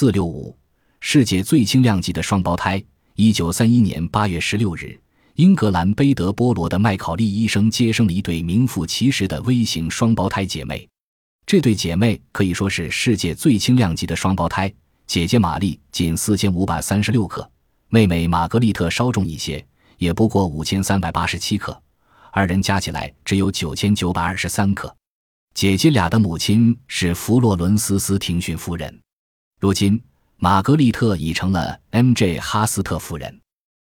四六五，世界最轻量级的双胞胎。一九三一年八月十六日，英格兰贝德波罗的麦考利医生接生了一对名副其实的微型双胞胎姐妹。这对姐妹可以说是世界最轻量级的双胞胎。姐姐玛丽仅四千五百三十六克，妹妹玛格丽特稍重一些，也不过五千三百八十七克，二人加起来只有九千九百二十三克。姐姐俩的母亲是弗洛伦斯·斯廷逊夫人，如今玛格丽特已成了 M.J. 哈斯特夫人。